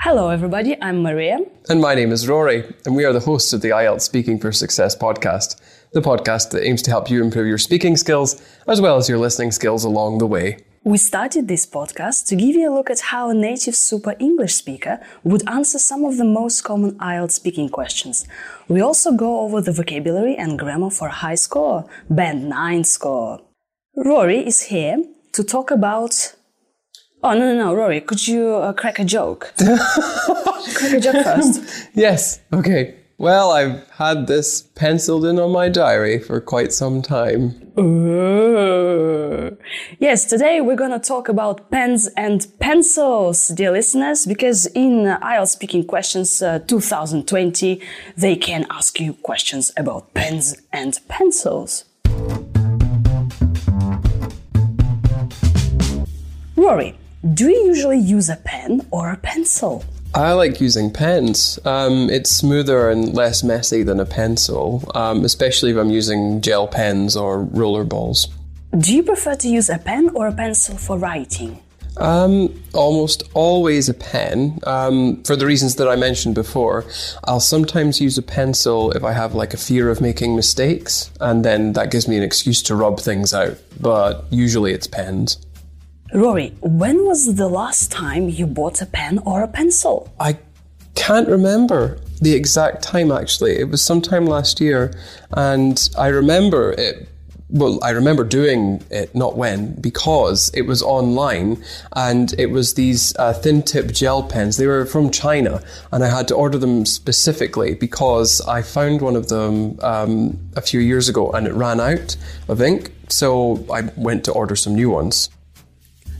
Hello, everybody. I'm Maria. And my name is Rory, and we are the hosts of the IELTS Speaking for Success podcast, the podcast that aims to help you improve your speaking skills as well as your listening skills along the way. We started this podcast to give you a look at how a native super English speaker would answer some of the most common IELTS speaking questions. We also go over the vocabulary and grammar for high score, band 9 score. Rory is here to talk about. Oh, no, no, no, Rory, could you uh, crack a joke? crack a joke first. Yes, okay. Well, I've had this penciled in on my diary for quite some time. Ooh. Yes, today we're gonna talk about pens and pencils, dear listeners, because in IELTS Speaking Questions uh, 2020, they can ask you questions about pens and pencils. Rory, do you usually use a pen or a pencil? I like using pens. Um, it's smoother and less messy than a pencil, um, especially if I'm using gel pens or roller balls. Do you prefer to use a pen or a pencil for writing? Um, almost always a pen, um, for the reasons that I mentioned before. I'll sometimes use a pencil if I have like a fear of making mistakes, and then that gives me an excuse to rub things out. But usually it's pens. Rory, when was the last time you bought a pen or a pencil? I can't remember the exact time actually. It was sometime last year, and I remember it. Well, I remember doing it, not when, because it was online and it was these uh, thin tip gel pens. They were from China and I had to order them specifically because I found one of them um, a few years ago and it ran out of ink. So I went to order some new ones.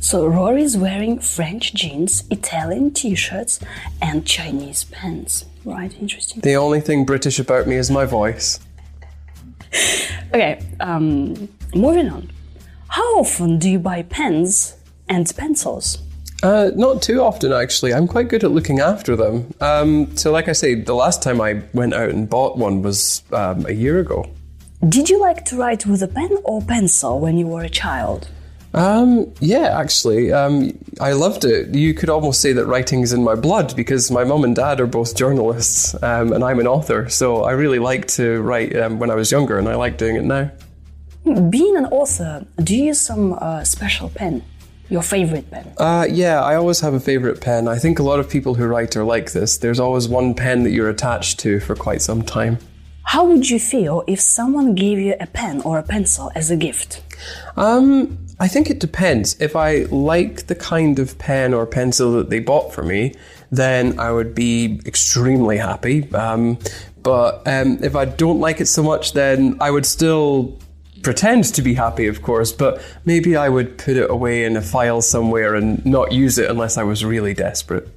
So Rory is wearing French jeans, Italian t-shirts, and Chinese pants. Right, interesting. The only thing British about me is my voice. Okay, um, moving on. How often do you buy pens and pencils? Uh, not too often, actually. I'm quite good at looking after them. Um, so, like I say, the last time I went out and bought one was um, a year ago. Did you like to write with a pen or pencil when you were a child? Um, yeah, actually, um, I loved it. You could almost say that writing is in my blood because my mum and dad are both journalists, um, and I'm an author. So I really liked to write um, when I was younger, and I like doing it now. Being an author, do you use some uh, special pen? Your favorite pen? Uh, yeah, I always have a favorite pen. I think a lot of people who write are like this. There's always one pen that you're attached to for quite some time. How would you feel if someone gave you a pen or a pencil as a gift? Um, I think it depends. If I like the kind of pen or pencil that they bought for me, then I would be extremely happy. Um, but um, if I don't like it so much, then I would still pretend to be happy, of course, but maybe I would put it away in a file somewhere and not use it unless I was really desperate.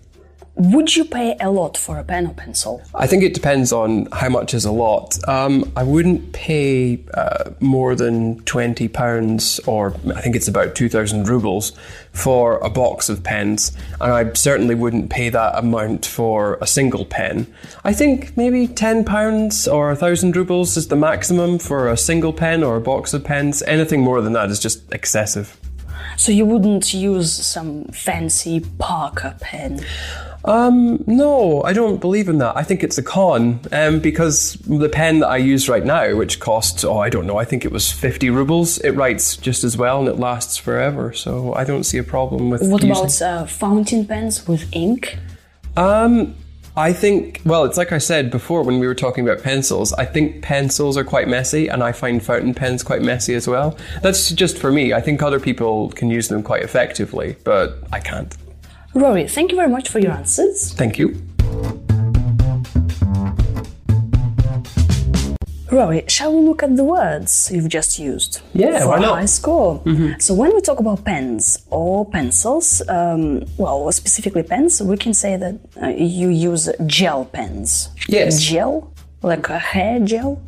Would you pay a lot for a pen or pencil? I think it depends on how much is a lot. Um, I wouldn't pay uh, more than twenty pounds, or I think it's about two thousand rubles, for a box of pens, and I certainly wouldn't pay that amount for a single pen. I think maybe ten pounds or a thousand rubles is the maximum for a single pen or a box of pens. Anything more than that is just excessive. So you wouldn't use some fancy Parker pen? Um, no, I don't believe in that. I think it's a con um, because the pen that I use right now, which costs, oh, I don't know, I think it was 50 rubles, it writes just as well and it lasts forever. So I don't see a problem with What using- about uh, fountain pens with ink? Um, I think, well, it's like I said before when we were talking about pencils. I think pencils are quite messy, and I find fountain pens quite messy as well. That's just for me. I think other people can use them quite effectively, but I can't. Rory, thank you very much for your answers. Thank you. Rory, shall we look at the words you've just used? Yeah, for why not? high score. So when we talk about pens or pencils, um, well, specifically pens, we can say that uh, you use gel pens. Yes. Gel, like a hair gel.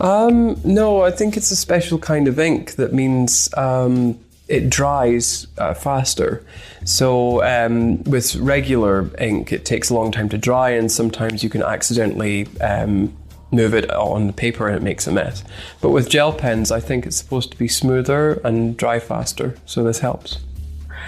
Um, no, I think it's a special kind of ink that means um, it dries uh, faster. So um, with regular ink, it takes a long time to dry, and sometimes you can accidentally um, move it on the paper and it makes a mess. But with gel pens, I think it's supposed to be smoother and dry faster. So this helps.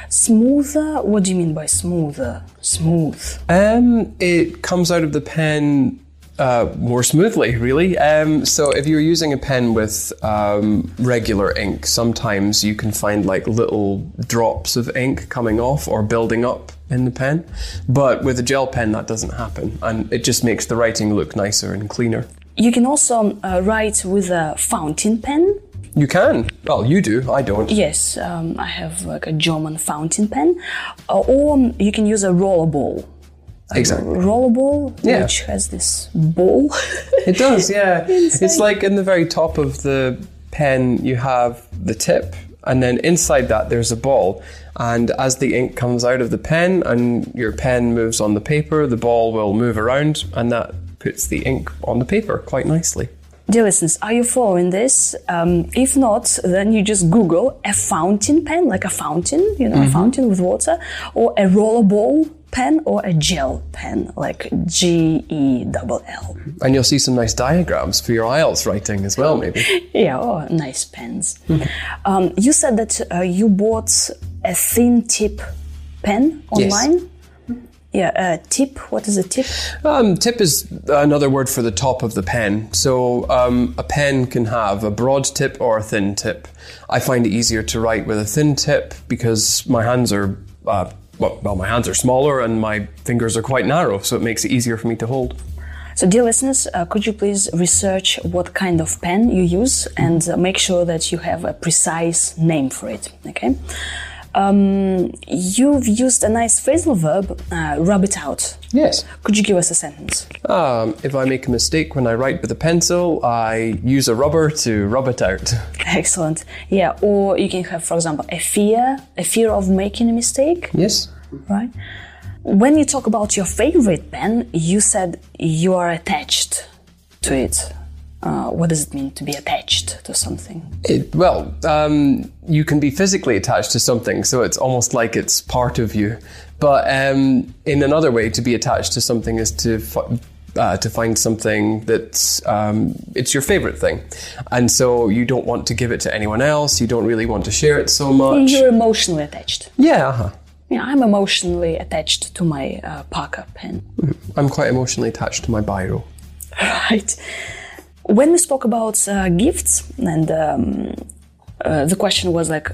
Smoother? What do you mean by smoother? Smooth. Um, it comes out of the pen uh, more smoothly, really. Um, so if you're using a pen with um, regular ink, sometimes you can find like little drops of ink coming off or building up in the pen. But with a gel pen, that doesn't happen, and it just makes the writing look nicer and cleaner. You can also uh, write with a fountain pen. You can. Well, you do. I don't. Yes, um, I have like a German fountain pen, uh, or um, you can use a rollerball. Exactly. Rollerball, Yeah. which has this ball. It does, yeah. Inside. It's like in the very top of the pen, you have the tip, and then inside that, there's a ball. And as the ink comes out of the pen and your pen moves on the paper, the ball will move around, and that puts the ink on the paper quite nicely. Dear listeners, are you following this? Um, if not, then you just Google a fountain pen, like a fountain, you know, a fountain with water, or a rollerball pen, or a gel pen, like G E double L. And you'll see some nice diagrams for your IELTS writing as well, maybe. Yeah, oh, nice pens. Um, you said that uh, you bought a thin tip pen Yes. Yeah, uh, tip. What is a tip? Um, tip is another word for the top of the pen. So um, a pen can have a broad tip or a thin tip. I find it easier to write with a thin tip because my hands are uh, well, well, my hands are smaller and my fingers are quite narrow, so it makes it easier for me to hold. So, dear listeners, uh, could you please research what kind of pen you use and uh, make sure that you have a precise name for it? Okay. Um, you've used a nice phrasal verb, uh, rub it out. Yes. Could you give us a sentence? Um, if I make a mistake when I write with a pencil, I use a rubber to rub it out. Excellent. Yeah, or you can have, for example, a fear, a fear of making a mistake, Yes. right? When you talk about your favorite pen, you said you are attached to it. Uh, what does it mean to be attached to something? It, well, um, you can be physically attached to something, so it's almost like it's part of you. But um, in another way, to be attached to something is to fi- uh, to find something that's um, it's your favorite thing, and so you don't want to give it to anyone else. You don't really want to share it so much. You're emotionally attached. Yeah, uh-huh. Yeah, I'm emotionally attached to my uh, Parker pen. I'm quite emotionally attached to my biro. Right. When we spoke about uh, gifts, and um, uh, the question was like,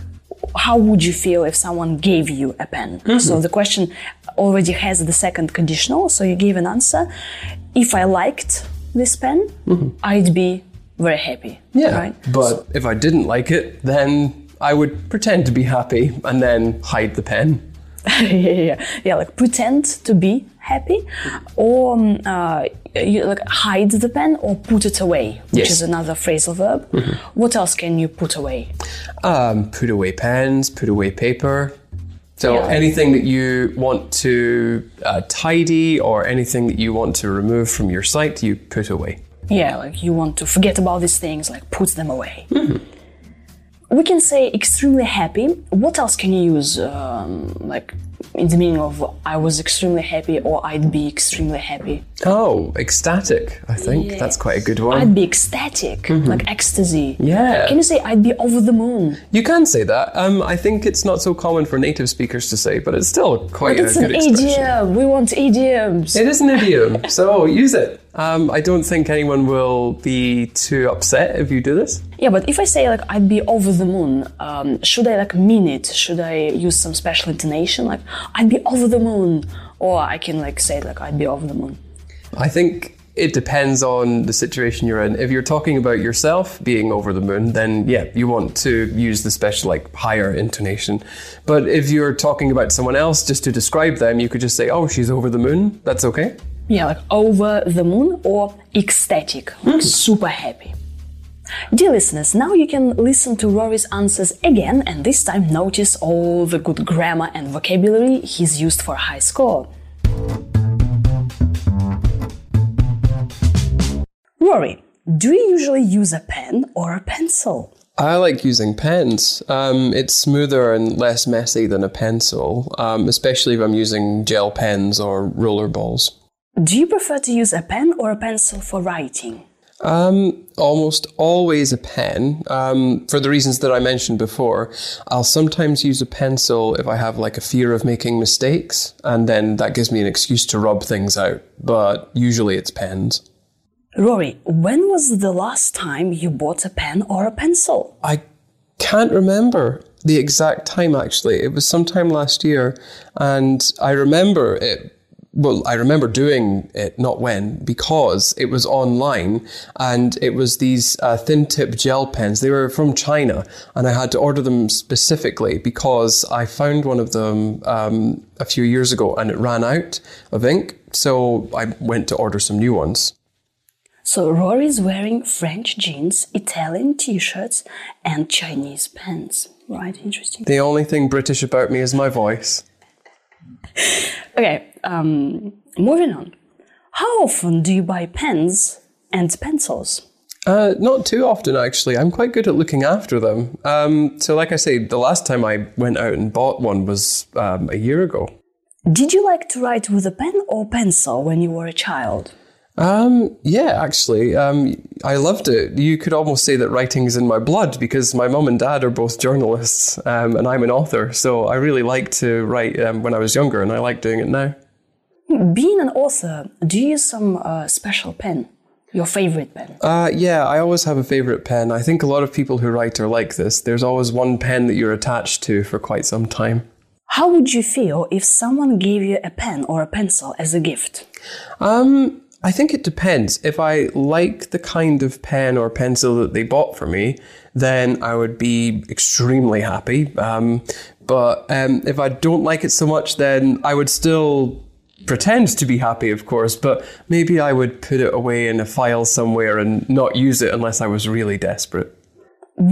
how would you feel if someone gave you a pen? So the question already has the second conditional. So you gave an answer. If I liked this pen, I'd be very happy. Yeah, Right. but if I didn't like it, then I would pretend to be happy and then hide the pen. yeah, yeah, yeah, like pretend to be happy, or um, uh, you like hide the pen or put it away, which Yes. is another phrasal verb. What else can you put away? Um, put away pens, put away paper. So Yeah. anything that you want to uh, tidy or anything that you want to remove from your sight, you put away. Yeah, like you want to forget about these things, like put them away. We can say extremely happy. What else can you use? Um, like in the meaning of I was extremely happy or I'd be extremely happy. Oh, ecstatic! I think that's quite a good one. I'd be ecstatic, like ecstasy. Mm-hmm. Yeah. Can you say I'd be over the moon? you can say that. Um, I think it's not so common for native speakers to say, but it's still quite It's a an good expression. idiom. We want idioms. It is an idiom, so use it. Um, I don't think anyone will be too upset if you do this. Yeah, but if I say like I'd be over the moon, um, should I like mean it? Should I use some special intonation like I'd be over the moon, or I can like say like I'd be over the moon? I think it depends on the situation you're in. If you're talking about yourself being over the moon, then yeah, you want to use the special, like higher intonation. But if you're talking about someone else just to describe them, you could just say, oh, she's over the moon. That's okay. Yeah, like over the moon or ecstatic, like super happy. Dear listeners, now you can listen to Rory's answers again and this time notice all the good grammar and vocabulary he's used for a high score. Rory, do you usually use a pen or a pencil? I like using pens. Um, it's smoother and less messy than a pencil, um, especially if I'm using gel pens or roller balls. Do you prefer to use a pen or a pencil for writing? Um, almost always a pen. Um, for the reasons that I mentioned before, I'll sometimes use a pencil if I have like a fear of making mistakes, and then that gives me an excuse to rub things out. But usually it's pens. Rory, when was the last time you bought a pen or a pencil? I can't remember the exact time actually. It was sometime last year, and I remember it well, I remember doing it, not when, because it was online and it was these uh, thin tip gel pens. They were from China and I had to order them specifically because I found one of them um, a few years ago and it ran out of ink. So I went to order some new ones. So Rory's wearing French jeans, Italian t shirts, and Chinese pens. Right, interesting. The only thing British about me is my voice. Okay, um, moving on. How often do you buy pens and pencils? Uh, not too often, actually. I'm quite good at looking after them. Um, so, like I say, the last time I went out and bought one was um, a year ago. Did you like to write with a pen or pencil when you were a child? Um, yeah, actually, um, I loved it. You could almost say that writing is in my blood because my mum and dad are both journalists, um, and I'm an author. So I really liked to write um, when I was younger, and I like doing it now. Being an author, do you use some uh, special pen? Your favorite pen? Uh, yeah, I always have a favorite pen. I think a lot of people who write are like this. There's always one pen that you're attached to for quite some time. How would you feel if someone gave you a pen or a pencil as a gift? Um, I think it depends. If I like the kind of pen or pencil that they bought for me, then I would be extremely happy. Um, but um, if I don't like it so much, then I would still pretend to be happy, of course, but maybe I would put it away in a file somewhere and not use it unless I was really desperate.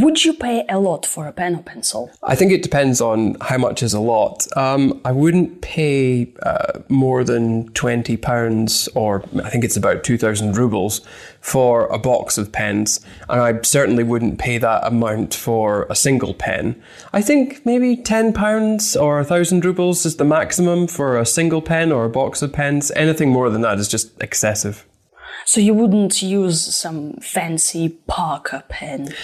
Would you pay a lot for a pen or pencil? I think it depends on how much is a lot. Um, I wouldn't pay uh, more than twenty pounds, or I think it's about two thousand rubles, for a box of pens, and I certainly wouldn't pay that amount for a single pen. I think maybe ten pounds or a thousand rubles is the maximum for a single pen or a box of pens. Anything more than that is just excessive. So you wouldn't use some fancy Parker pen?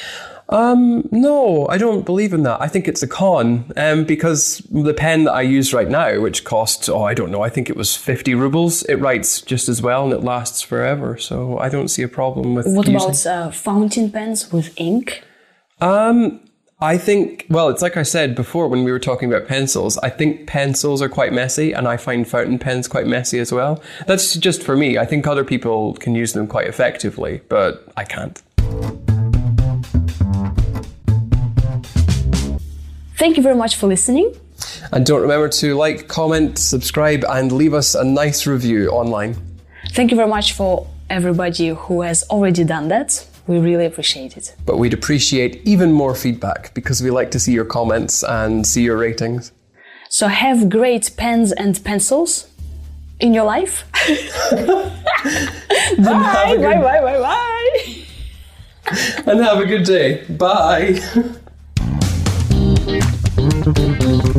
Um, no, I don't believe in that. I think it's a con um, because the pen that I use right now, which costs, oh, I don't know, I think it was 50 rubles, it writes just as well and it lasts forever. So I don't see a problem with What using- about uh, fountain pens with ink? Um, I think, well, it's like I said before when we were talking about pencils. I think pencils are quite messy, and I find fountain pens quite messy as well. That's just for me. I think other people can use them quite effectively, but I can't. Thank you very much for listening. And don't remember to like, comment, subscribe, and leave us a nice review online. Thank you very much for everybody who has already done that. We really appreciate it. But we'd appreciate even more feedback because we like to see your comments and see your ratings. So have great pens and pencils in your life. bye, bye, good- bye, bye, bye. And have a good day. Bye. Música